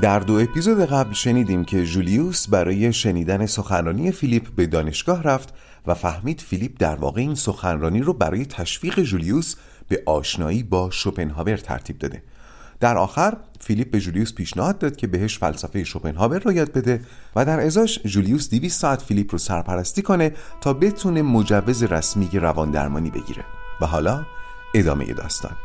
در دو اپیزود قبل شنیدیم که جولیوس برای شنیدن سخنرانی فیلیپ به دانشگاه رفت و فهمید فیلیپ در واقع این سخنرانی رو برای تشویق جولیوس به آشنایی با شوپنهاور ترتیب داده. در آخر فیلیپ به جولیوس پیشنهاد داد که بهش فلسفه شوپنهاور رو یاد بده و در ازاش جولیوس 200 ساعت فیلیپ رو سرپرستی کنه تا بتونه مجوز رسمی روان درمانی بگیره. و حالا ادامه داستان.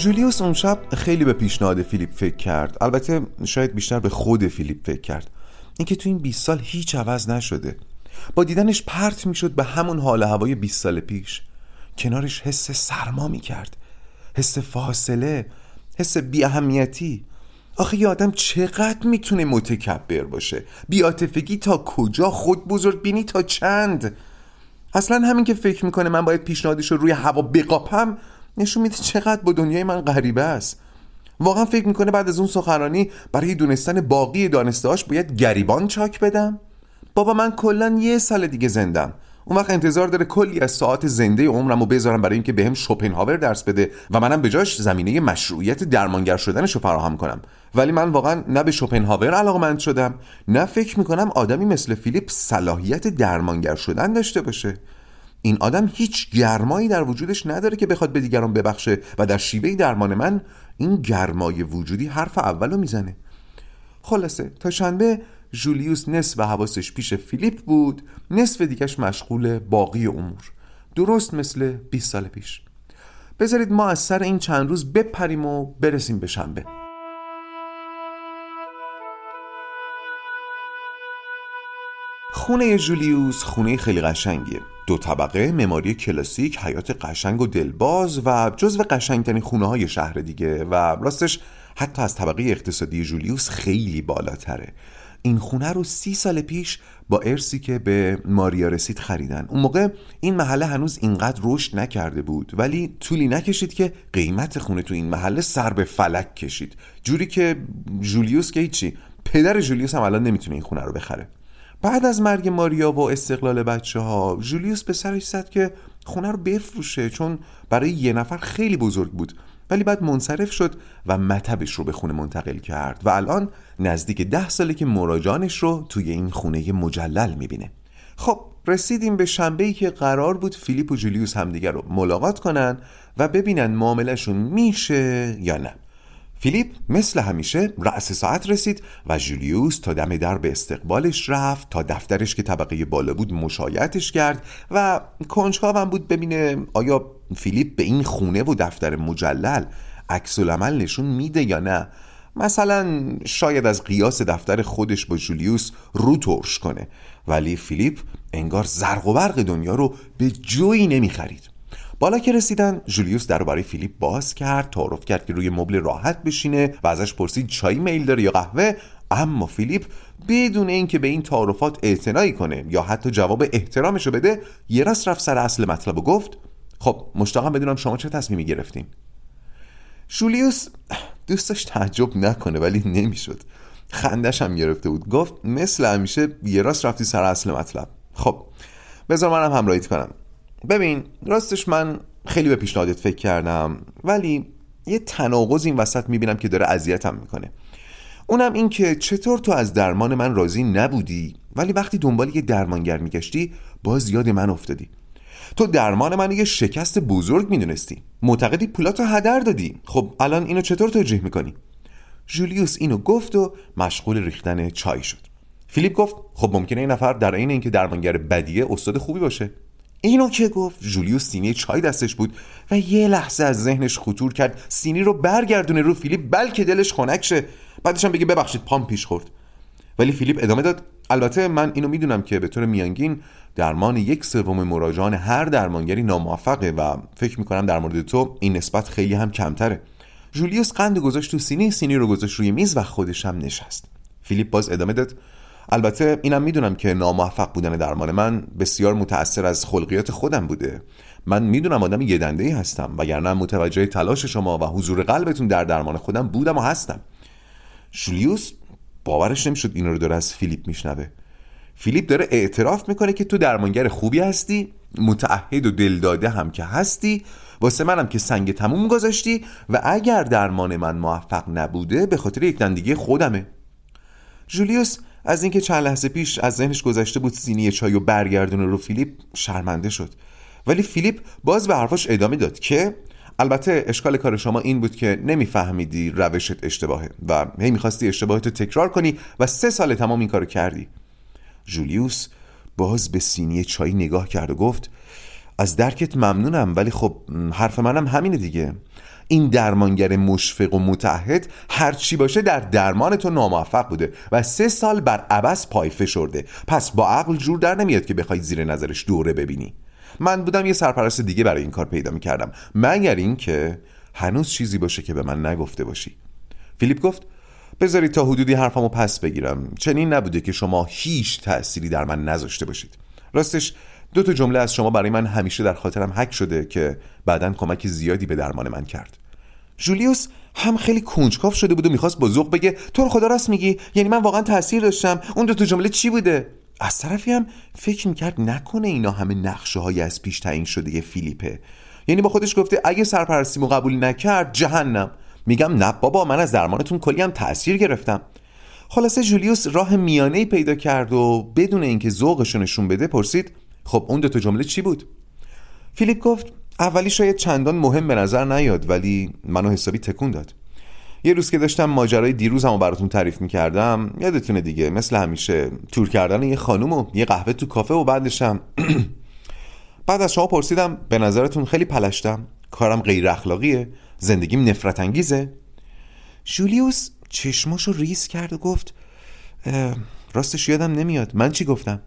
جولیوس اون شب خیلی به پیشنهاد فیلیپ فکر کرد. البته شاید بیشتر به خود فیلیپ فکر کرد. اینکه تو این 20 سال هیچ عوض نشده. با دیدنش پرت می‌شد به همون حال هوای 20 سال پیش. کنارش حس سرما می‌کرد. حس فاصله حس بی اهمیتی آخه یه آدم چقدر می‌تونه متکبر باشه؟ بیاتفگی تا کجا؟ خود بزرگ بینی تا چند؟ اصلا همین که فکر می‌کنه من باید پیشنهادش رو روی هوا بقاپم نشون میده چقدر با دنیای من غریبه است. واقعا فکر می‌کنه بعد از اون سخنرانی برای دونستن باقی دانستهاش باید گریبان چاک بدم؟ بابا من کلا یه سال دیگه زندم. اون وقت انتظار داره کلی از ساعت زنده عمرم رو بذارم برای اینکه بهم شوپنهاور درس بده و منم به جاش زمینه مشروعیت درمانگر شدنش رو فراهم کنم. ولی من واقعا نه به شوپنهاور علاقمند شدم نه فکر می‌کنم آدمی مثل فیلیپ صلاحیت درمانگر شدن داشته باشه. این آدم هیچ گرمایی در وجودش نداره که بخواد به دیگران ببخشه و در شیوه درمان من این گرمای وجودی حرف اولو می‌زنه. خلاصه تا شنبه جولیوس نصف حواسش پیش فیلیپ بود نصف دیگش مشغول باقی امور. درست مثل 20 سال پیش. بذارید ما از سر این چند روز بپریم و برسیم به شنبه. خونه جولیوس خونه خیلی قشنگیه. دو طبقه معماری کلاسیک حیات قشنگ و دلباز و جزو قشنگترین خونه های شهر دیگه و راستش حتی از طبقه اقتصادی جولیوس خیلی بالاتره. این خونه رو سی سال پیش با ارسی که به ماریا رسید خریدن. اون موقع این محله هنوز اینقدر رشد نکرده بود ولی طولی نکشید که قیمت خونه تو این محله سر به فلک کشید. جوری که جولیوس که هیچی پدر جولیوس هم الان نمی‌تونه این خونه رو بخره. بعد از مرگ ماریا و استقلال بچه ها جولیوس به سرش زد که خونه رو بفروشه چون برای یه نفر خیلی بزرگ بود. ولی بعد منصرف شد و مطبش رو به خونه منتقل کرد و الان نزدیک ده ساله که مراجانش رو توی این خونه مجلل می‌بینه. خب رسیدیم به شنبه ای که قرار بود فیلیپ و جولیوس همدیگر رو ملاقات کنن و ببینن معاملهشون میشه یا نه. فیلیپ مثل همیشه رأس ساعت رسید و جولیوس تا دم در به استقبالش رفت تا دفترش که طبقه بالا بود مشایعتش کرد و کنجکاوم بود ببینه آیا فیلیپ به این خونه و دفتر مجلل عکس العمل نشون میده یا نه. مثلا شاید از قیاس دفتر خودش با جولیوس رو ترش کنه ولی فیلیپ انگار زرق و برق دنیا رو به جویی نمی‌خرید. بالا که رسیدن جولیوس در برای فیلیپ باز کرد تعارف کرد که روی مبل راحت بشینه و ازش پرسید چای میل داره یا قهوه؟ اما فیلیپ بدون اینکه به این تعارفات اعتنایی کنه یا حتی جواب احترامش رو بده یه راست رفت سر اصل مطلب و گفت خب مشتاقم بدونم شما چه تصمیمی گرفتین. جولیوس دوستش تعجب نکنه ولی نمی‌شد. خندش هم گرفته بود. گفت مثل همیشه یه راست رفتی سر اصل مطلب. خب بذار منم همراهیت کنم. ببین راستش من خیلی به پیشنهادت فکر کردم ولی یه تناقض این وسط می‌بینم که داره اذیتم می‌کنه. اونم این که چطور تو از درمان من راضی نبودی ولی وقتی دنبال یه درمانگر میگشتی باز یاد من افتادی. تو درمان من یه شکست بزرگ می‌دونستی. معتقدی پولاتو هدر دادی. خب الان اینو چطور توجیه می‌کنی؟ جولیوس اینو گفت و مشغول ریختن چای شد. فیلیپ گفت خب ممکنه این نفر در این اینکه درمانگر بدیه استاد خوبی باشه. اینو که گفت. جولیوس سینی چای دستش بود و یه لحظه از ذهنش خطور کرد. سینی رو برگردونه رو فیلیپ بلکه دلش خنک شه. بعدش هم بگه ببخشید پام پیش خورد. ولی فیلیپ ادامه داد. البته من اینو می‌دونم که به طور میانگین درمان یک سوم مراجعان هر درمانگری ناموفقه و فکر می‌کنم در مورد تو این نسبت خیلی هم کمتره. جولیوس قند گذاشت تو سینی سینی رو گذاشت روی میز و خودش هم نشست. فیلیپ باز ادامه داد. البته اینم می‌دونم که ناموفق بودن درمان من بسیار متأثر از خلقیات خودم بوده. من می‌دونم آدم یه دنده ای هستم وگرنه متوجه تلاش شما و حضور قلبتون در درمان خودم بودم و هستم. جولیوس باورش نمی‌شد اینو رو داره از فیلیپ میشنوه. فیلیپ داره اعتراف می‌کنه که تو درمانگر خوبی هستی متعهد و دلداده هم که هستی واسه منم که سنگ تموم گذاشتی و اگر درمان من موفق نبوده به خاطر یک دندگی خودمه. جولیوس از اینکه چند لحظه پیش از ذهنش گذشته بود سینی چای و برگردونه رو فیلیپ شرمنده شد. ولی فیلیپ باز به حرفاش ادامه داد که البته اشکال کار شما این بود که نمیفهمیدی روشت اشتباهه و هی می‌خواستی اشتباهت تکرار کنی و سه سال تمام این کارو کردی. جولیوس باز به سینی چای نگاه کرد و گفت از درکت ممنونم ولی خب حرف منم همینه دیگه. این درمانگر مشفق و متحد هرچی باشه در درمان تو ناموفق بوده و سه سال بر عبس پای فشرده. پس با عقل جور در نمیاد که بخوای زیر نظرش دوره ببینی. من بودم یه سرپرست دیگه برای این کار پیدا می‌کردم. مگر اینکه هنوز چیزی باشه که به من نگفته باشی. فیلیپ گفت بذارید تا حدودی حرفمو پس بگیرم. چنین نبوده که شما هیچ تأثیری در من نذاشته باشید. راستش دو تا جمله از شما برای من همیشه در خاطرم حک شده که بعدا کمک زیادی به درمان من کرد. جولیوس هم خیلی کنجکاو شده بود و می‌خواست با ذوق بگه تو خدا راست میگی؟ یعنی من واقعا تاثیر داشتم. اون دو تا جمله چی بوده؟ از طرفی هم فکر می‌کرد نکنه اینا همه نقشه های از پیش تعیین شده یه فیلیپه. یعنی با خودش گفته اگه سرپرستیمو قبول نکرد جهنم. میگم نه بابا من از درمانتون کلی هم تاثیر گرفتم. خلاصه جولیوس راه میانه پیدا کرد و بدون اینکه ذوقش نشون بده پرسید خب اون دو تا جمله چی بود؟ فیلیپ گفت اولی شاید چندان مهم به نظر نیاد ولی منو حسابی تکون داد. یه روز که داشتم ماجرای دیروزمو براتون تعریف می‌کردم یادتونه دیگه مثل همیشه تور کردن یه خانوم و یه قهوه تو کافه و بعدشم. بعد از شما پرسیدم به نظرتون خیلی پلشتم؟ کارم غیر اخلاقیه؟ زندگیم نفرت انگیزه؟ جولیوس چشماشو ریز کرد و گفت راستش یادم نمیاد. من چی گفتم؟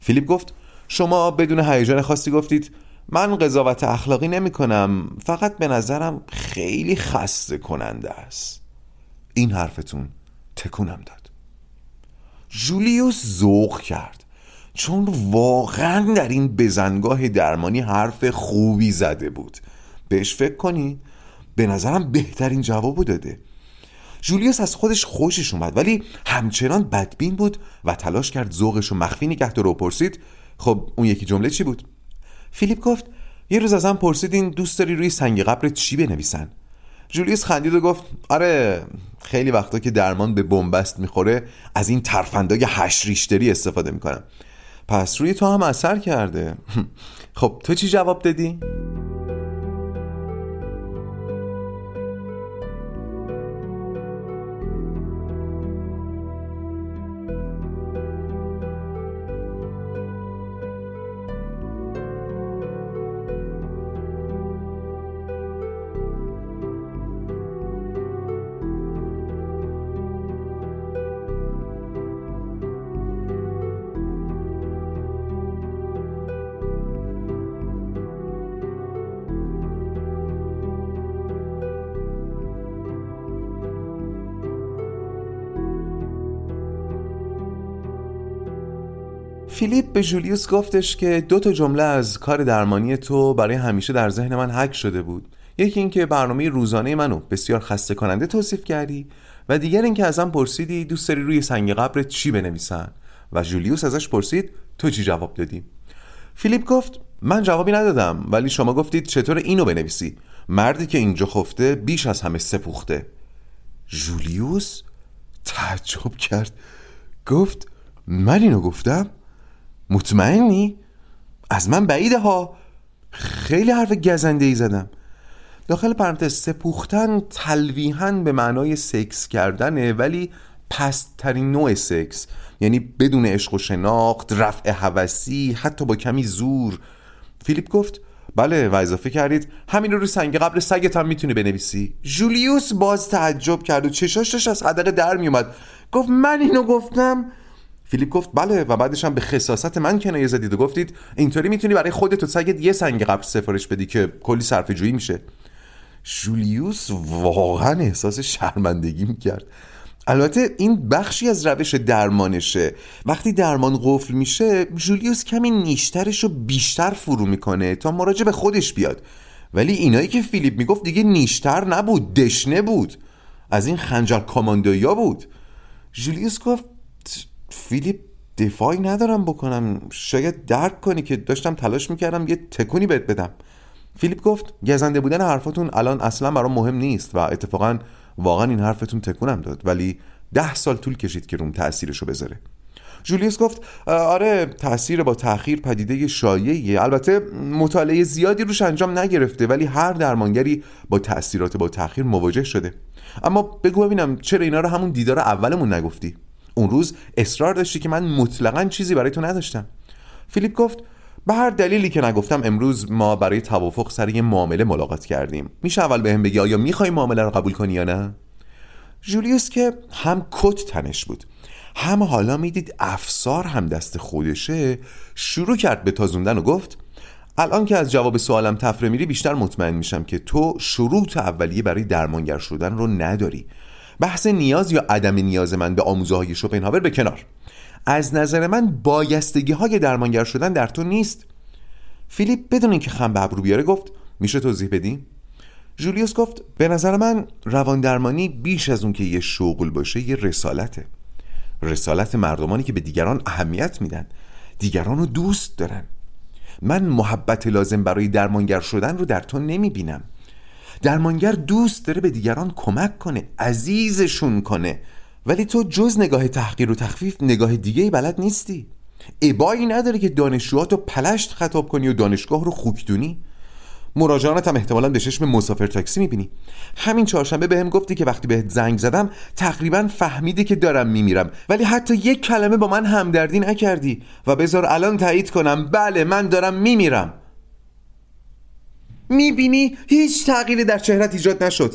فیلیپ گفت شما بدون هیجان خاصی گفتید من قضاوت اخلاقی نمی کنم فقط به نظرم خیلی خسته کننده است. این حرفتون تکونم داد. جولیوس ذوق کرد چون واقعا در این بزنگاه درمانی حرف خوبی زده بود. بهش فکر کنی؟ به نظرم بهترین جوابو داده. جولیوس از خودش خوشش اومد ولی همچنان بدبین بود و تلاش کرد ذوقش رو مخفی نگه رو پرسید خب اون یکی جمله چی بود؟ فیلیپ گفت یه روز ازم پرسیدین دوست داری روی سنگ قبر چی بنویسن؟ جولیوس خندید و گفت آره خیلی وقتا که درمان به بنبست می‌خوره از این ترفندای هش ریشتری استفاده می‌کنم. پس روی تو هم اثر کرده. خب تو چی جواب دادی؟ فیلیپ به جولیوس گفتش که دو تا جمله از کار درمانی تو برای همیشه در ذهن من حک شده بود. یکی اینکه برنامه روزانه منو بسیار خسته کننده توصیف کردی و دیگر اینکه ازم پرسیدی دوست داری روی سنگ قبرت چی بنویسن و جولیوس ازش پرسید تو چی جواب دادی. فیلیپ گفت من جوابی ندادم ولی شما گفتید چطور اینو بنویسی؟ مردی که اینجا خفته بیش از همه سپوخته. جولیوس تعجب کرد. گفت من اینو گفتم؟ مطمئنی؟ از من بعیده ها. خیلی حرف گزنده ای زدم. داخل پرانتز سپوختن تلویحا به معنای سکس کردنه ولی پسترین نوع سکس. یعنی بدون عشق و شناخت رفع هوسی حتی با کمی زور. فیلیپ گفت بله و اضافه کردید همین رو سنگ قبل سگت هم می‌تونی بنویسی. جولیوس باز تعجب کرد و چشاش از حدقه در میومد گفت من اینو گفتم؟ فیلیپ گفت بله و بعدش هم به خصاصت من کنایه زدید و گفتید اینطوری می‌تونی برای خودت و سگت یه سنگ قبل سفارش بدی که کلی صرفه جویی میشه. جولیوس واقعا احساس شرمندگی می‌کرد. البته این بخشی از روش درمانشه. وقتی درمان قفل میشه جولیوس کمی نیشترش رو بیشتر فرو می‌کنه تا مراجع به خودش بیاد. ولی اینایی که فیلیپ می‌گفت دیگه نیشتر نبود دشنه بود. از این خنجر کاماندویا بود. جولیوس گفت فیلیپ دفاعی ندارم بکنم. شاید درک کنی که داشتم تلاش می‌کردم یه تکونی بهت بدم. فیلیپ گفت گزنده بودن حرفاتون الان اصلا برام مهم نیست و اتفاقا واقعا این حرفتون تکونم داد ولی ده سال طول کشید که روم تاثیرشو بذاره. جولیوس گفت آره تاثیر با تاخیر پدیده شایعیه البته مطالعه زیادی روش انجام نگرفته ولی هر درمانگری با تاثیرات با تاخیر مواجه شده. اما بگو ببینم چرا اینا رو همون دیدار اولمون نگفتی؟ اون روز اصرار داشتی که من مطلقا چیزی برای تو نداشتم. فیلیپ گفت به هر دلیلی که نگفتم امروز ما برای توافق سر یه معامله ملاقات کردیم. میشه اول بهم بگی آیا می‌خوای معامله رو قبول کنی یا نه؟ جولیوس که هم کت تنش بود هم حالا می‌دید افسار هم دست خودشه شروع کرد به تازوندن و گفت الان که از جواب سوالم تفره میری بیشتر مطمئن میشم که تو شروط اولیه برای درمانگر شدن رو نداری. بحث نیاز یا عدم نیاز من به آموزه های شوپنهاور به کنار. از نظر من بایستگی های درمانگر شدن در تو نیست. فیلیپ بدون اینکه خم به ابرو بیاره گفت میشه توضیح بدی؟ جولیوس گفت به نظر من روان درمانی بیش از اون که یه شغل باشه یه رسالته. رسالت مردمانی که به دیگران اهمیت میدن. دیگران رو دوست دارن. من محبت لازم برای درمانگر شدن رو در تو نمی‌بینم. درمانگر دوست داره به دیگران کمک کنه عزیزشون کنه. ولی تو جز نگاه تحقیر و تخفیف نگاه دیگه ای بلد نیستی. ابایی نداره که دانشجوهاتو پلشت خطاب کنی و دانشگاه رو خوکدونی مراجعانت هم احتمالا به چشم مسافر تاکسی می‌بینی. همین چهارشنبه بهم گفتی که وقتی بهت زنگ زدم تقریبا فهمیده که دارم میمیرم. ولی حتی یک کلمه با من همدردی نکردی و بذار الان تایید کنم بله من دارم میمیرم. می‌بینی هیچ تغییری در چهرت ایجاد نشد.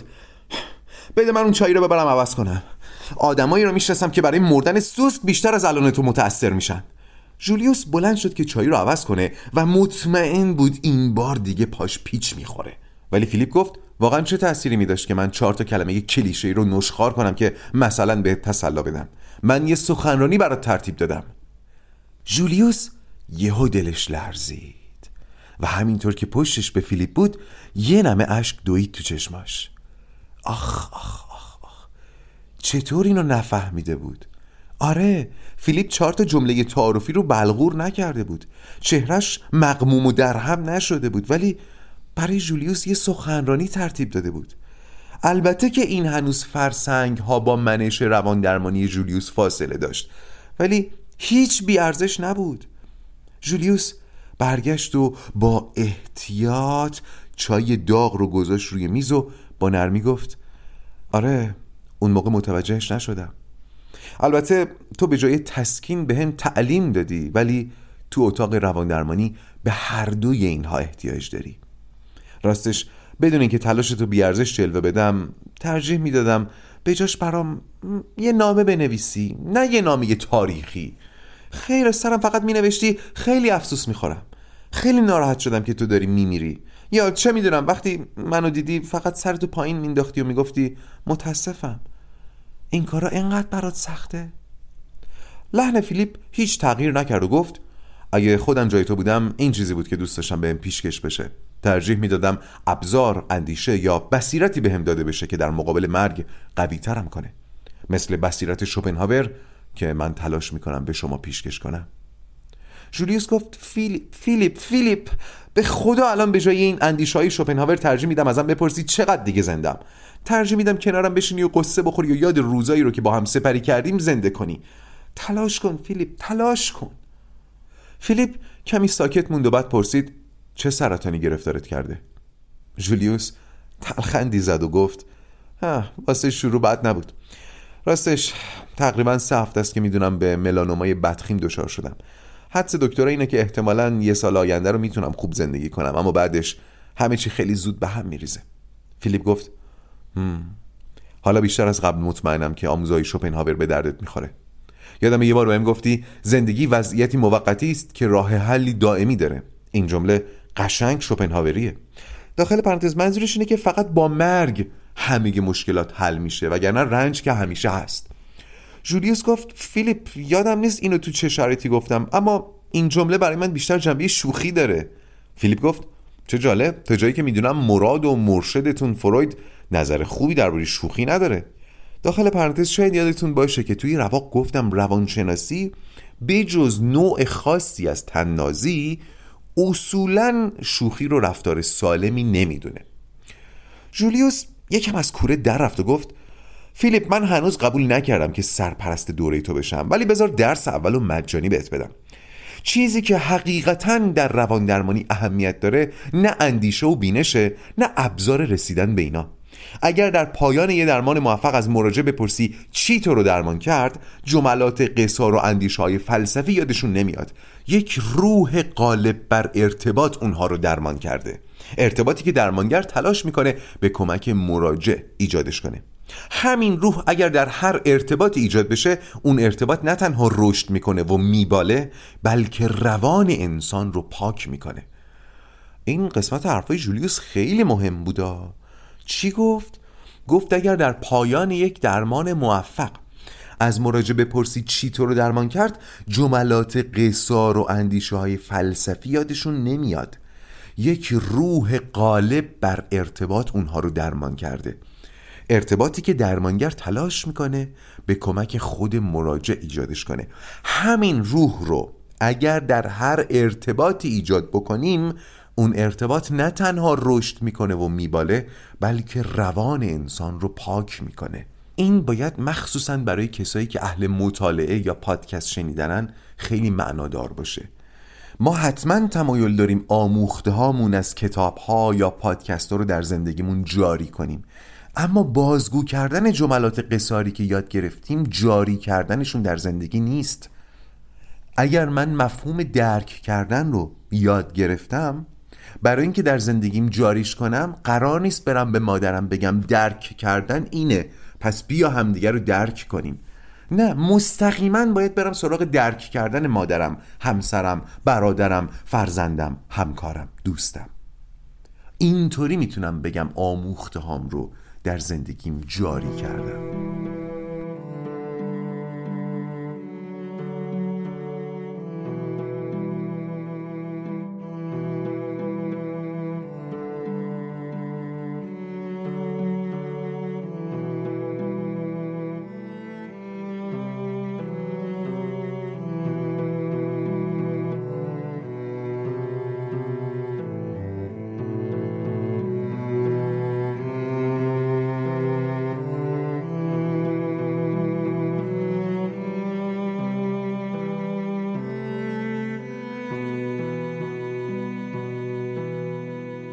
بده من اون چایی رو ببرم عوض کنم. آدمایی رو می‌شناسم که برای مردن سوسک بیشتر از الان تو متاثر میشن. جولیوس بلند شد که چایی رو عوض کنه و مطمئن بود این بار دیگه پاش پیچ می‌خوره. ولی فیلیپ گفت واقعا چه تأثیری می داشت که من چهار تا کلمه کلیشه رو نشخار کنم که مثلا به تسلا بدم. من یه سخنرانی برات ترتیب دادم. جولیوس یهو دلش لرزید. و همینطور که پشتش به فیلیپ بود یه نمه اشک دوید تو چشماش. آخ آخ آخ آخ. چطور اینو نفهمیده بود؟ آره فیلیپ چهار تا جمله تعارفی رو بلغور نکرده بود. چهرش مقموم و درهم نشده بود ولی برای جولیوس یه سخنرانی ترتیب داده بود. البته که این هنوز فرسنگ ها با منش روان درمانی جولیوس فاصله داشت ولی هیچ بیارزش نبود. جولیوس برگشت و با احتیاط چای داغ رو گذاشت روی میز و با نرمی گفت آره اون موقع متوجهش نشدم. البته تو به جای تسکین به هم تعلیم دادی ولی تو اتاق رواندرمانی به هر دوی اینها احتیاج داری. راستش بدون اینکه تلاش تو بیارزش جلوه بدم ترجیح می‌دادم به جاش برام یه نامه بنویسی نه یه نامه تاریخی. خیر سرم فقط می نوشتی خیلی افسوس می‌خورم. خیلی ناراحت شدم که تو داری میمیری. یا چه می‌دونم وقتی منو دیدی فقط سرتو پایین مینداختی و می‌گفتی متاسفم. این کارا اینقدر برات سخته؟ لحن فیلیپ هیچ تغییر نکرد و گفت اگه خودم جای تو بودم این چیزی بود که دوست داشتم بهم پیشکش بشه. ترجیح می‌دادم ابزار اندیشه یا بصیرتی بهم داده بشه که در مقابل مرگ قوی ترم کنه. مثل بصیرت شوپنهاور که من تلاش می‌کنم به شما پیشکش کنم. جولیوس گفت فیلیپ فیلیپ فیلیپ به خدا الان به جای این اندیشه های شوپنهاور ترجیح میدم ازم بپرسی چقدر دیگه زندم. ترجیح میدم کنارم بشینی و غصه بخوری و یاد روزایی رو که با هم سپری کردیم زنده کنی. تلاش کن فیلیپ تلاش کن. فیلیپ کمی ساکت موند و بعد پرسید چه سرطانی گرفتارت کرده؟ جولیوس تلخندی زد و گفت واسه شروع بد نبود. راستش تقریبا سه هفته است که می‌دونم به ملانومای بدخیم دچار شدم. حدس دکتر اینه که احتمالا یه سال آینده رو می‌تونم خوب زندگی کنم اما بعدش همه چی خیلی زود به هم میریزه. فیلیپ گفت هم. حالا بیشتر از قبل مطمئنم که آموزهای شوپنهاور به دردت می‌خوره. یادم یه بار بهم گفتی زندگی وضعیتی موقتی است که راه حلی دائمی داره. این جمله قشنگ شوپنهاوریه. داخل پرانتز منظورش اینه که فقط با مرگ همه مشکلات حل میشه وگرنه رنج که همیشه هست. جولیوس گفت فیلیپ یادم نیست اینو تو چه شرایطی گفتم اما این جمله برای من بیشتر جنبه شوخی داره. فیلیپ گفت چه جالب تا جایی که می‌دونم مراد و مرشدتون فروید نظر خوبی درباره شوخی نداره. داخل پرانتز شاید یادتون باشه که توی رواق گفتم روانشناسی بجز نوع خاصی از تننازی اصولا شوخی رو رفتار سالمی نمی‌دونه. جولیوس یکم از کوره در رفت و گفت فیلیپ من هنوز قبول نکردم که سرپرست دوره تو بشم ولی بذار درس اول و مجانی بهت بدم. چیزی که حقیقتا در روان درمانی اهمیت داره نه اندیشه و بینشه نه ابزار رسیدن به اینا. اگر در پایان یه درمان موفق از مراجع بپرسی چی تو رو درمان کرد جملات قصار و اندیشه های فلسفی یادشون نمیاد. یک روح غالب بر ارتباط اونها رو درمان کرده. ارتباطی که درمانگر تلاش می‌کنه به کمک مراجع ایجادش کنه. همین روح اگر در هر ارتباط ایجاد بشه اون ارتباط نه تنها رشد می‌کنه و میباله بلکه روان انسان رو پاک می‌کنه. این قسمت حرفای جولیوس خیلی مهم بودا. چی گفت؟ گفت اگر در پایان یک درمان موفق از مراجع بپرسی چی تو رو درمان کرد جملات قصار و اندیشه های فلسفی یادشون نمیاد. یک روح غالب بر ارتباط اونها رو درمان کرده. ارتباطی که درمانگر تلاش می‌کنه به کمک خود مراجع ایجادش کنه. همین روح رو اگر در هر ارتباطی ایجاد بکنیم اون ارتباط نه تنها رشد می‌کنه و میباله بلکه روان انسان رو پاک می‌کنه. این باید مخصوصا برای کسایی که اهل مطالعه یا پادکست شنیدنن خیلی معنادار باشه. ما حتما تمایل داریم آموخته هامون از کتاب ها یا پادکست ها رو در زندگیمون جاری کنیم. اما بازگو کردن جملات قصاری که یاد گرفتیم جاری کردنشون در زندگی نیست. اگر من مفهوم درک کردن رو یاد گرفتم برای اینکه در زندگیم جاریش کنم قرار نیست برم به مادرم بگم درک کردن اینه پس بیا همدیگه رو درک کنیم. نه مستقیما باید برم سراغ درک کردن مادرم همسرم برادرم فرزندم همکارم دوستم. اینطوری می‌تونم بگم آموخته هام رو در زندگیم جاری کردم.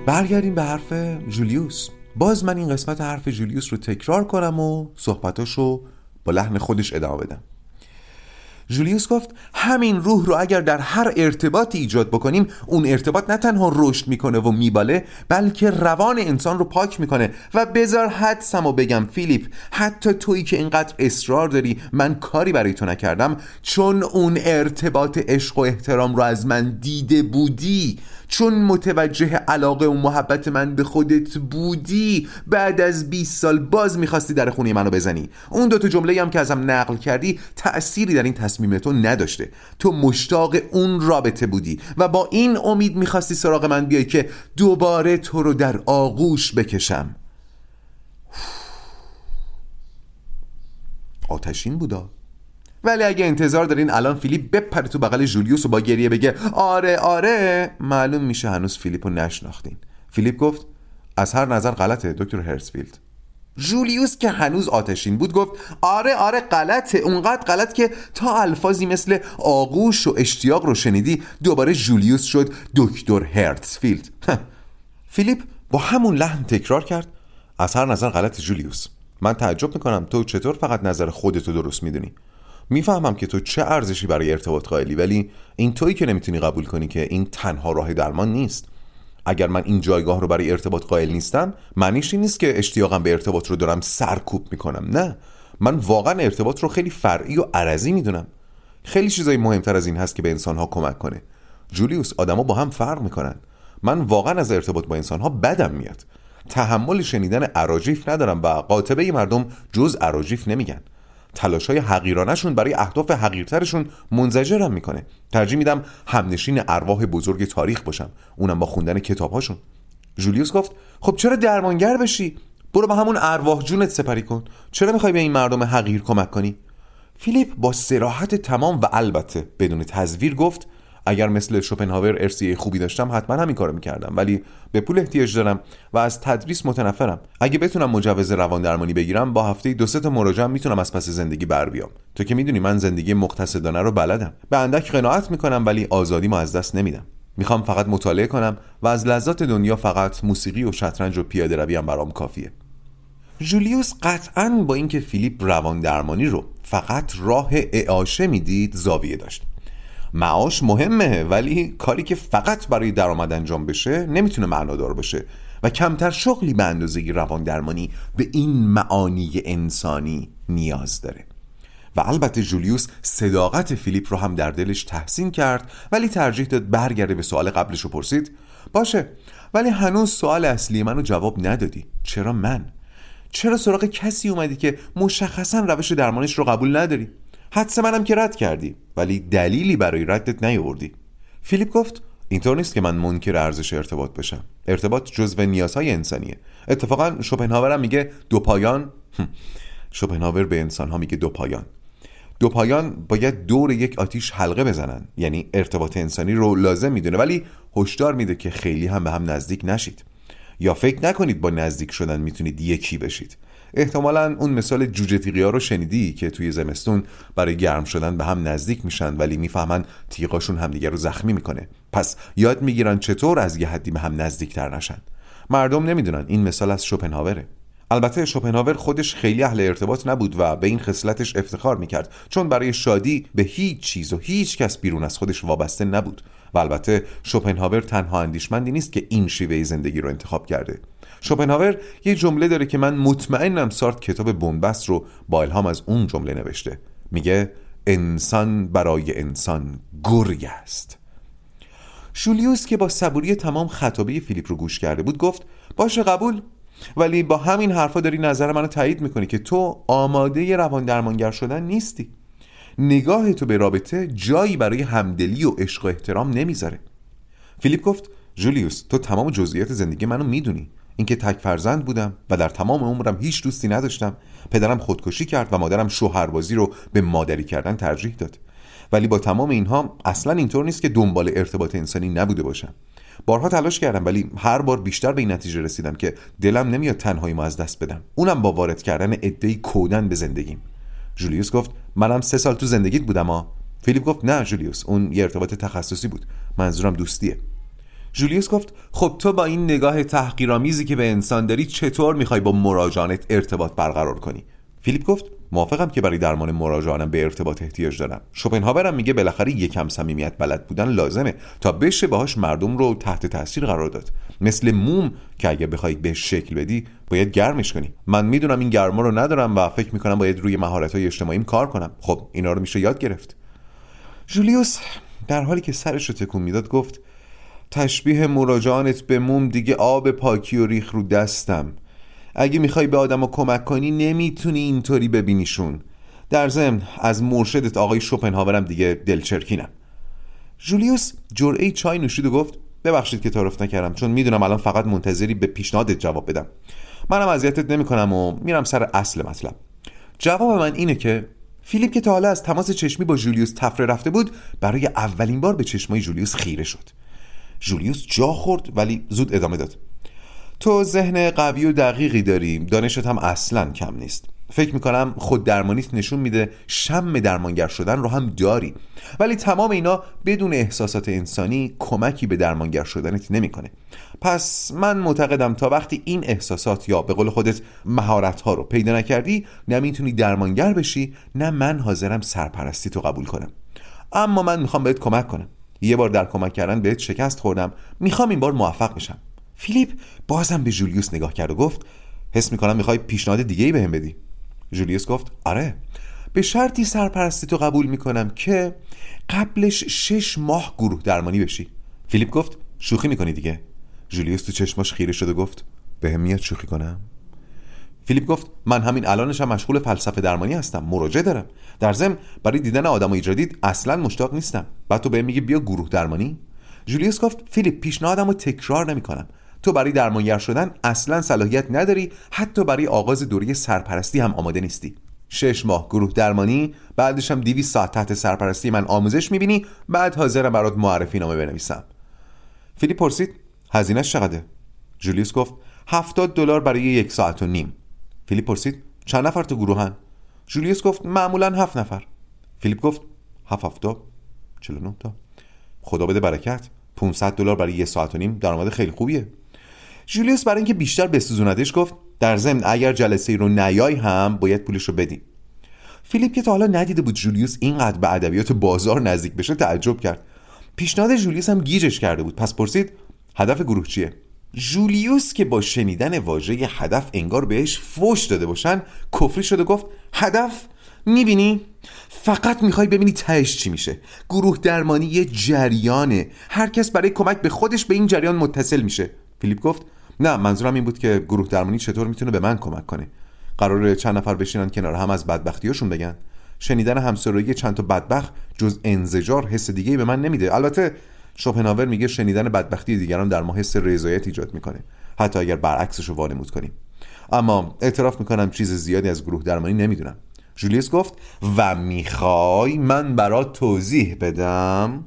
برگردیم به حرف جولیوس. باز من این قسمت حرف جولیوس رو تکرار کنم و صحبتاش رو با لحن خودش ادامه بدم. جولیوس گفت همین روح رو اگر در هر ارتباطی ایجاد بکنیم اون ارتباط نه تنها رشد می‌کنه و میباله بلکه روان انسان رو پاک می‌کنه. و بذار حدسم و بگم فیلیپ حتی تویی که اینقدر اصرار داری من کاری برای تو نکردم. چون اون ارتباط عشق و احترام رو از من دیده بودی چون متوجه علاقه و محبت من به خودت بودی بعد از 20 سال باز می‌خواستی در خونه منو بزنی. اون دوتا جمله هم که ازم نقل کردی تأثیری در این تصمیم تو نداشته. تو مشتاق اون رابطه بودی و با این امید می‌خواستی سراغ من بیای که دوباره تو رو در آغوش بکشم. آتشین بودا. ولی اگه انتظار دارین الان فیلیپ بپره تو بغل جولیوس و با گریه بگه آره آره معلوم میشه هنوز فیلیپ رو نشناختین. فیلیپ گفت از هر نظر غلطه دکتر هرسفیلد. جولیوس که هنوز آتشین بود گفت آره آره غلطه. اونقدر غلط که تا الفاظی مثل آغوش و اشتیاق رو شنیدی دوباره جولیوس شد دکتر هرتسفیلد فیلیپ با همون لحن تکرار کرد از هر نظر غلط جولیوس. من تعجب می‌کنم تو چطور فقط نظر خودتو درست می‌دونی. می‌فهمم که تو چه ارزشی برای ارتباط قائلی ولی این تویی که نمی‌تونی قبول کنی که این تنها راه درمان نیست. اگر من این جایگاه رو برای ارتباط قائل نیستم معنیش این نیست که اشتیاقم به ارتباط رو دارم سرکوب می‌کنم نه. من واقعا ارتباط رو خیلی فرعی و عرضی می‌دونم. خیلی چیزای مهمتر از این هست که به انسانها کمک کنه. جولیوس آدما با هم فرق می‌کنن. من واقعا از ارتباط با انسانها بدم میاد. تحمل شنیدن عراجیف ندارم و قاطبه مردم جز عراجیف نمیگن. تلاش های حقیرانشون برای اهداف حقیرترشون منزجرم می‌کنه. ترجیح میدم همنشین ارواح بزرگ تاریخ باشم. اونم با خوندن کتابهاشون. جولیوس گفت خب چرا درمانگر بشی؟ برو با همون ارواح جونت سپری کن. چرا می‌خوای به این مردم حقیر کمک کنی؟ فیلیپ با سراحت تمام و البته بدون تزویر گفت اگر مثل شوپنهاور ارسیه خوبی داشتم حتما همین کارو می‌کردم. ولی به پول احتیاج دارم و از تدریس متنفرم. اگه بتونم مجوز روان درمانی بگیرم با هفته دو سه تا مراجعه می‌تونم از پس زندگی بر بیام. تو که می‌دونی من زندگی مقتصدانه رو بلدم. به اندک قناعت می‌کنم ولی آزادی ما از دست نمیدم. می‌خوام فقط مطالعه کنم و از لذات دنیا فقط موسیقی و شطرنج و پیاده روی هم برام کافیه. جولیوس قطعا با اینکه فیلیپ روان درمانی رو فقط راه اعاشه می‌دید زاویه داشت. معاش مهمه ولی کاری که فقط برای درآمد انجام بشه نمی‌تونه معنادار باشه و کمتر شغلی به اندازه روان درمانی به این معانی انسانی نیاز داره. و البته جولیوس صداقت فیلیپ رو هم در دلش تحسین کرد ولی ترجیح داد برگرده به سوال قبلش رو پرسید. باشه ولی هنوز سوال اصلی منو جواب ندادی. چرا من؟ چرا سراغ کسی اومدی که مشخصا روش درمانش رو قبول نداری؟ حدس منم که رد کردی ولی دلیلی برای ردت نیاوردی. فیلیپ گفت اینطور نیست که من منکر ارزش ارتباط بشم. ارتباط جزو نیازهای انسانیه. اتفاقا شوپنهاور هم میگه دو پایان. شوپنهاور به انسان ها میگه دو پایان. دو پایان باید دور یک آتیش حلقه بزنن. یعنی ارتباط انسانی رو لازم می‌دونه ولی هشدار میده که خیلی هم به هم نزدیک نشید. یا فکر نکنید با نزدیک شدن می‌تونید یکی بشید. احتمالا اون مثال جوجه تیغیا رو شنیدی که توی زمستون برای گرم شدن به هم نزدیک میشن ولی می‌فهمن تیغاشون همدیگه رو زخمی می‌کنه. پس یاد می‌گیرن چطور از یه حدی به هم نزدیکتر نشن. مردم نمی‌دونن. این مثال از شوپنهاوره. البته شوپنهاور خودش خیلی اهل ارتباط نبود و به این خصلتش افتخار می‌کرد. چون برای شادی به هیچ چیز و هیچ کس بیرون از خودش وابسته نبود. و البته شوپنهاور تنها اندیشمندی نیست که این شیوه زندگی رو انتخاب کرده. شوپنهاور یه جمله داره که من مطمئنم سارت کتاب بنبست رو با الهام از اون جمله نوشته. میگه انسان برای انسان گرگ است. شولیوس که با صبوری تمام خطابه فیلیپ رو گوش کرده بود گفت باشه قبول ولی با همین حرفا داری نظر منو تایید می‌کنی که تو آماده روان درمانگر شدن نیستی. نگاه تو به رابطه جایی برای همدلی و عشق و احترام نمی‌ذاره. فیلیپ گفت جولیوس تو تمام جزئیات زندگی منو می‌دونی. اینکه تک فرزند بودم و در تمام عمرم هیچ دوستی نداشتم. پدرم خودکشی کرد و مادرم شوهربازی رو به مادری کردن ترجیح داد. ولی با تمام اینها اصلا اینطور نیست که دنبال ارتباط انسانی نبوده باشم. بارها تلاش کردم ولی هر بار بیشتر به این نتیجه رسیدم که دلم نمیاد تنهایی ما از دست بدم. اونم با وارد کردن عدهای کودن به زندگیم. جولیوس گفت منم سه سال تو زندگیت بودم ها فیلیپ گفت نه جولیوس اون یه ارتباط تخصصی بود. منظورم دوستیه. جولیوس گفت خب تو با این نگاه تحقیرآمیزی که به انسان داری چطور می‌خوای با مراجعانت ارتباط برقرار کنی؟ فیلیپ گفت موافقم که برای درمان مراجعانم به ارتباط احتیاج دارم. شوپنهاورم میگه بالاخره یکم صمیمیت بلد بودن لازمه تا بشه باهاش مردم رو تحت تاثیر قرار داد. مثل موم که اگه بخوای به شکل بدی باید گرمش کنی. من می‌دونم این گرما رو ندارم و فکر می‌کنم باید روی مهارت های اجتماعیم کار کنم. خب اینا رو میشه یاد گرفت. جولیوس در حالی که سرش رو تکون می‌داد گفت تشبیه مراجعانت به موم دیگه آب پاکی و ریخ رو دستم. اگه می‌خوای به آدم کمک کنی نمی‌تونی اینطوری ببینیشون. در ضمن از مرشدت آقای شوپنهاورم دیگه دلچرکینم. جولیوس جرعه چای نوشید و گفت ببخشید که تعارف نکردم چون می‌دونم الان فقط منتظری به پیشنهادت جواب بدم. منم اذیتت نمی‌کنم و میرم سر اصل مطلب. جواب من اینه که فیلیپ که تا حالا از تماس چشمی با جولیوس تفره رفته بود برای اولین بار به چشمای جولیوس خیره شد. جولیوس جا خورد ولی زود ادامه داد. تو ذهن قوی و دقیقی داری دانشت هم اصلا کم نیست. فکر می‌کنم خود درمانیت نشون میده شم درمانگر شدن رو هم داری. ولی تمام اینا بدون احساسات انسانی کمکی به درمانگر شدنت نمی‌کنه. پس من معتقدم تا وقتی این احساسات یا به قول خودت مهارت ها رو پیدا نکردی نه می‌تونی درمانگر بشی نه من حاضرم سرپرستی تو قبول کنم. اما من می‌خوام بهت کمک کنم. یه بار در کمک کردن بهت شکست خوردم. می‌خوام این بار موفق بشم. فیلیپ بازم به جولیوس نگاه کرد و گفت حس می‌کنم می‌خوای پیشنهاد دیگه ای بهم بدی. جولیوس گفت آره. به شرطی سرپرستی تو قبول می‌کنم که قبلش شش ماه گروه درمانی بشی. فیلیپ گفت شوخی می‌کنی دیگه. جولیوس تو چشماش خیره شد و گفت به هم میاد شوخی کنم؟ فیلیپ گفت من همین الانش هم مشغول فلسفه درمانی هستم مراجعه دارم. در ضمن برای دیدن آدمای جدید اصلا مشتاق نیستم. بعد تو بهم میگی بیا گروه درمانی؟ جولیوس گفت فیلیپ پیشنهادم رو تکرار نمی‌کنم. تو برای درمانگر شدن اصلا صلاحیت نداری حتی برای آغاز دوره سرپرستی هم آماده نیستی. شش ماه گروه درمانی بعدش هم 200 ساعت تحت سرپرستی من آموزش می‌بینی بعد حاضرم برات معرفی نامه بنویسم. فیلیپ پرسید هزینهش چقدره؟ جولیوس گفت هفتاد دلار برای یک ساعت و نیم. فیلیپ پرسید چند نفر تو گروهن؟ جولیوس گفت معمولا هفت نفر. فیلیپ گفت هفت هفتا 49 تا. خدا بده برکت. 500 دلار برای یه ساعت و نیم درآمد خیلی خوبیه. جولیوس برای اینکه بیشتر بسوزوندش گفت در ضمن اگر جلسه ای رو نیای هم باید پولش رو بدی. فیلیپ که تا حالا ندیده بود جولیوس اینقدر به ادبیات بازار نزدیک بشه تعجب کرد. پیشنهاد جولیوس هم گیجش کرده بود. پس پرسید هدف گروه چیه؟ جولیوس که با شنیدن واژه هدف انگار بهش فوش داده باشن کفری شده گفت هدف؟ می‌بینی؟ فقط می‌خوای ببینی تهش چی میشه. گروه درمانی یه جریانه. هر کس برای کمک به خودش به این جریان متصل میشه. فیلیپ گفت نه منظورم این بود که گروه درمانی چطور می‌تونه به من کمک کنه. قراره چند نفر بشینن کنار هم از بدبختیاشون بگن. شنیدن همسرایی چند تا بدبخت جز انزجار حس دیگه به من نمیده. البته شوپنهاور میگه شنیدن بدبختی دیگران در ما حس رضایت ایجاد می‌کنه حتی اگر برعکسش رو وانمود کنیم. اما اعتراف می‌کنم چیز زیادی از گروه درمانی نمی‌دونم. جولیوس گفت و می‌خوای من برات توضیح بدم؟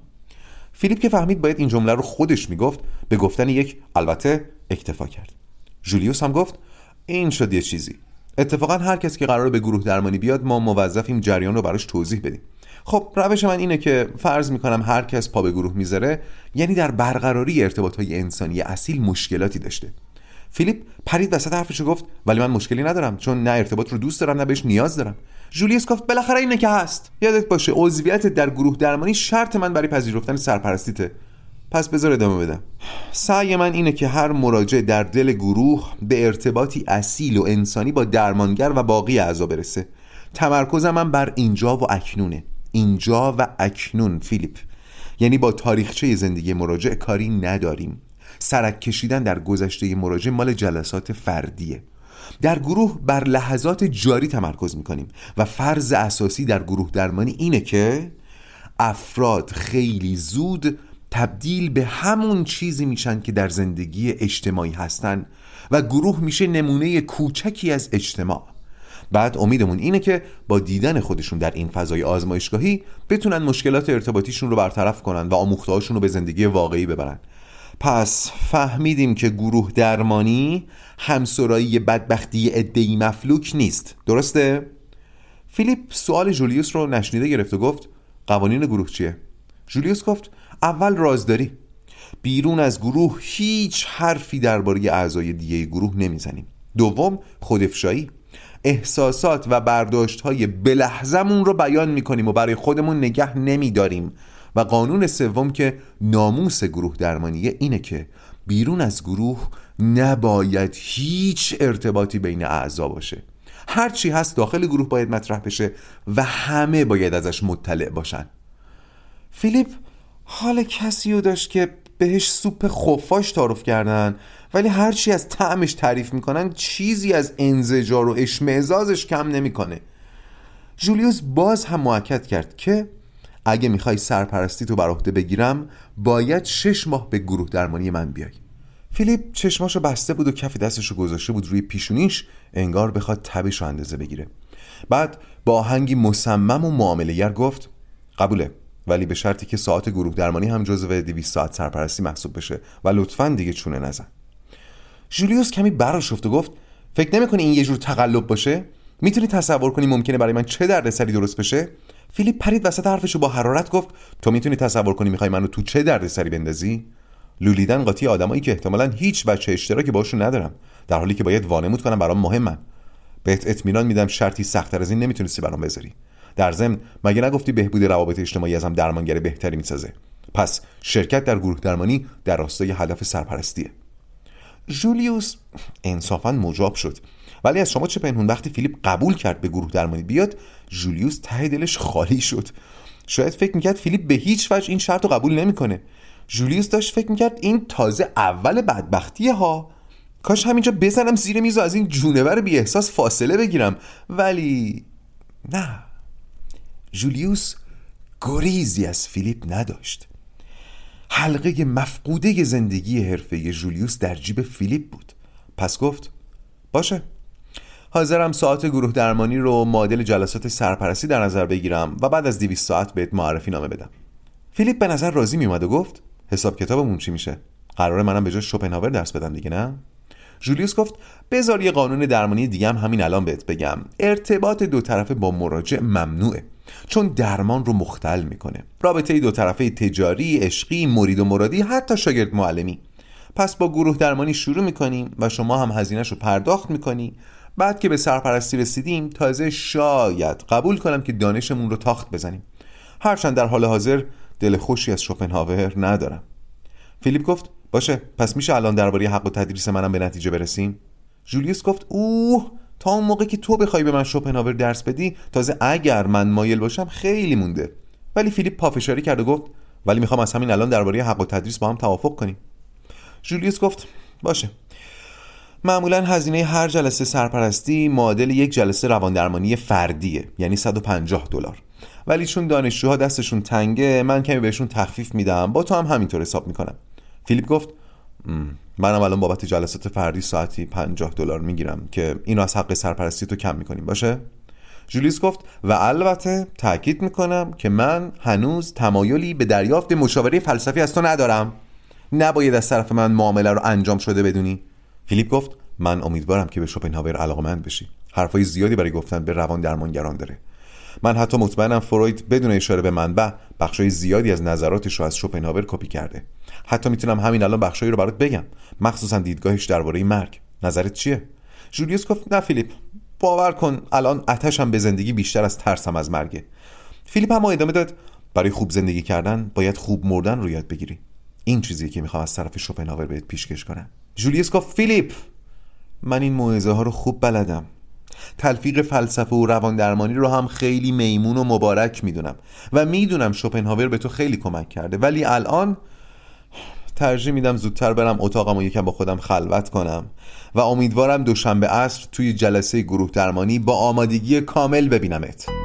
فیلیپ که فهمید باید این جمله رو خودش می‌گفت به گفتن یک البته اکتفا کرد. جولیوس هم گفت این شد یه چیزی. اتفاقا هر کس که قرار به گروه درمانی بیاد ما موظفیم جریان رو براش توضیح بدیم. خب روش من اینه که فرض می‌کنم هر کس پا به گروه می‌ذاره یعنی در برقراری ارتباط های انسانی اصیل مشکلاتی داشته. فیلیپ پرید وسط حرفش گفت ولی من مشکلی ندارم چون نه ارتباط رو دوست دارم نه بهش نیاز دارم. جولیوس گفت بالاخره اینه که هست. یادت باشه عضویت در گروه درمانی شرط من برای پذیرفتن سرپرستیته. پس بذار ادامه بدم. سعی من اینه که هر مراجع در دل گروه به ارتباطی اصیل و انسانی با درمانگر و باقی اعضا برسه. تمرکزم من بر اینجا و اکنونه. اینجا و اکنون فیلیپ. یعنی با تاریخچه زندگی مراجع کاری نداریم. سرک کشیدن در گذشته مراجع مال جلسات فردیه. در گروه بر لحظات جاری تمرکز می‌کنیم و فرض اساسی در گروه درمانی اینه که افراد خیلی زود تبدیل به همون چیزی میشن که در زندگی اجتماعی هستن و گروه میشه نمونه کوچکی از اجتماع. بعد امیدمون اینه که با دیدن خودشون در این فضای آزمایشگاهی بتونن مشکلات ارتباطیشون رو برطرف کنن و آموختهاشون رو به زندگی واقعی ببرن. پس فهمیدیم که گروه درمانی همسرایی بدبختی ادهی مفلوک نیست. درسته؟ فیلیپ سوال جولیوس رو نشنیده گرفت و گفت قوانین گروه چیه؟ جولیوس گفت اول رازداری. بیرون از گروه هیچ حرفی درباره اعضای دیگه گروه نمی‌زنیم. دوم خودفشایی احساسات و برداشت های بلحظمون رو بیان می‌کنیم و برای خودمون نگه نمیداریم. و قانون سوم که ناموس گروه درمانیه اینه که بیرون از گروه نباید هیچ ارتباطی بین اعضا باشه. هرچی هست داخل گروه باید مطرح بشه و همه باید ازش مطلع باشن. فیلیپ حال کسی رو داشت که بهش سوپ خفاش تعارف کردن؟ ولی هرچی از طعمش تعریف می‌کنن چیزی از انزجار و اشمعزازش کم نمی‌کنه. جولیوس باز هم معکد کرد که اگه می‌خوای سرپرستی تو بر عهده بگیرم باید شش ماه به گروه درمانی من بیای. فیلیپ چشماشو بسته بود و کف دستشو گذاشته بود روی پیشونیش انگار بخواد تبش رو اندازه بگیره. بعد با آهنگی مصمم و معاملهگر گفت قبوله ولی به شرطی که ساعت گروه درمانی هم جزو 200 ساعت سرپرستی محسوب بشه و لطفا دیگه چونه نزن. جولیوس کمی براشفت و گفت فکر نمی‌کنی این یه جور تقلب باشه؟ می‌تونی تصور کنی ممکنه برای من چه دردسری درست بشه؟ فیلیپ پرید وسط حرفشو با حرارت گفت تو می‌تونی تصور کنی می‌خوای منو تو چه دردسری بندازی؟ لولیدن قاطی آدمایی که احتمالا هیچ بچه اشتراکی باشون ندارم در حالی که باید وانمود کنم برام مهمن بهت اطمینان میدم شرطی سختتر از این نمی‌تونستی برام بذاری. در ضمن مگه نگفتی بهبود روابط اجتماعی ازم درمانگر بهتری می‌سازه؟ پس شرکت در گروه درمانی در راستای هدف سرپرستیه. جولیوس انصافا مجاب شد. ولی از شما چه پنهون وقتی فیلیپ قبول کرد به گروه درمانی بیاد جولیوس ته دلش خالی شد. شاید فکر می‌کرد فیلیپ به هیچ وجه این شرط رو قبول نمی‌کنه. جولیوس داشت فکر می‌کرد این تازه اول بدبختیه ها. کاش همینجا بزنم زیر میز و از این جونور بی احساس فاصله بگیرم. ولی نه. جولیوس گریزی از فیلیپ نداشت. حلقه مفقوده زندگی حرفه‌ای جولیوس در جیب فیلیپ بود. پس گفت باشه. حاضرم ساعت گروه درمانی رو معادل جلسات سرپرستی در نظر بگیرم و بعد از 200 ساعت بهت معرفی نامه بدم. فیلیپ به نظر راضی میومد و گفت حساب کتابمون چی میشه؟ قرار منم به جای شوپنهاور درس بدم دیگه نه؟ جولیوس گفت بذار یه قانون درمانی دیگه هم همین الان بهت بگم. ارتباط دو طرفه با مراجع ممنوعه. چون درمان رو مختل می‌کنه. رابطه دو طرفه تجاری، عشقی، مرید و مرادی حتی شاگرد معلمی. پس با گروه درمانی شروع می‌کنیم و شما هم هزینهش رو پرداخت می‌کنی. بعد که به سرپرستی رسیدیم تازه شاید قبول کنم که دانشمون رو تاخت بزنیم. هرچند در حال حاضر دل خوشی از شوپنهاور ندارم. فیلیپ گفت باشه پس میشه الان درباره حق و تدریس منم به نتیجه برسیم. جولیوس گفت اوه! تا اون موقع که تو بخوای به من شوپنهاور درس بدی تازه اگر من مایل باشم خیلی مونده. ولی فیلیپ پافشاری کرد و گفت ولی می‌خوام از همین الان درباره حق و تدریس با هم توافق کنیم. جولیوس گفت باشه. معمولا هزینه هر جلسه سرپرستی معادل یک جلسه رواندرمانی فردیه یعنی 150 دلار. ولی چون دانشجوها دستشون تنگه من کمی بهشون تخفیف میدم با تو هم همینطور حساب می‌کنم. فیلیپ گفت منم الان بابت جلسات فردی ساعتی 50 دلار می‌گیرم که اینو از حق سرپرستی تو کم می‌کنیم. باشه؟ جولیس گفت و البته تاکید می‌کنم که من هنوز تمایلی به دریافت مشاوره فلسفی از تو ندارم. نباید از طرف من معامله رو انجام شده بدونی. فیلیپ گفت من امیدوارم که به شوپنهاور علاقمند بشی. حرفای زیادی برای گفتن به روان درمانگران داره. من حتی مطمئنم فروید بدون اشاره به منبع بخشای زیادی از نظراتش رو از شوپنهاور کپی کرده. حتی می‌تونم همین الان بخشایی رو برات بگم. مخصوصا دیدگاهش درباره مرگ. نظرت چیه؟ جولیوس گفت نه فیلیپ باور کن الان آتشم به زندگی بیشتر از ترسم از مرگه. فیلیپ هم ادامه داد برای خوب زندگی کردن باید خوب مردن رو یاد بگیری. این چیزی که می‌خوام از طرف شوپنهاور بهت پیشکش کنم. جولیوس گفت فیلیپ من این موعظه ها رو خوب بلدم. تلفیق فلسفه و روان درمانی رو هم خیلی میمون و مبارک می‌دونم و می‌دونم شوپنهاور به تو خیلی کمک کرده ولی الان ترجیح میدم زودتر برم اتاقم و یکم با خودم خلوت کنم و امیدوارم دوشنبه عصر توی جلسه گروه درمانی با آمادگی کامل ببینمت.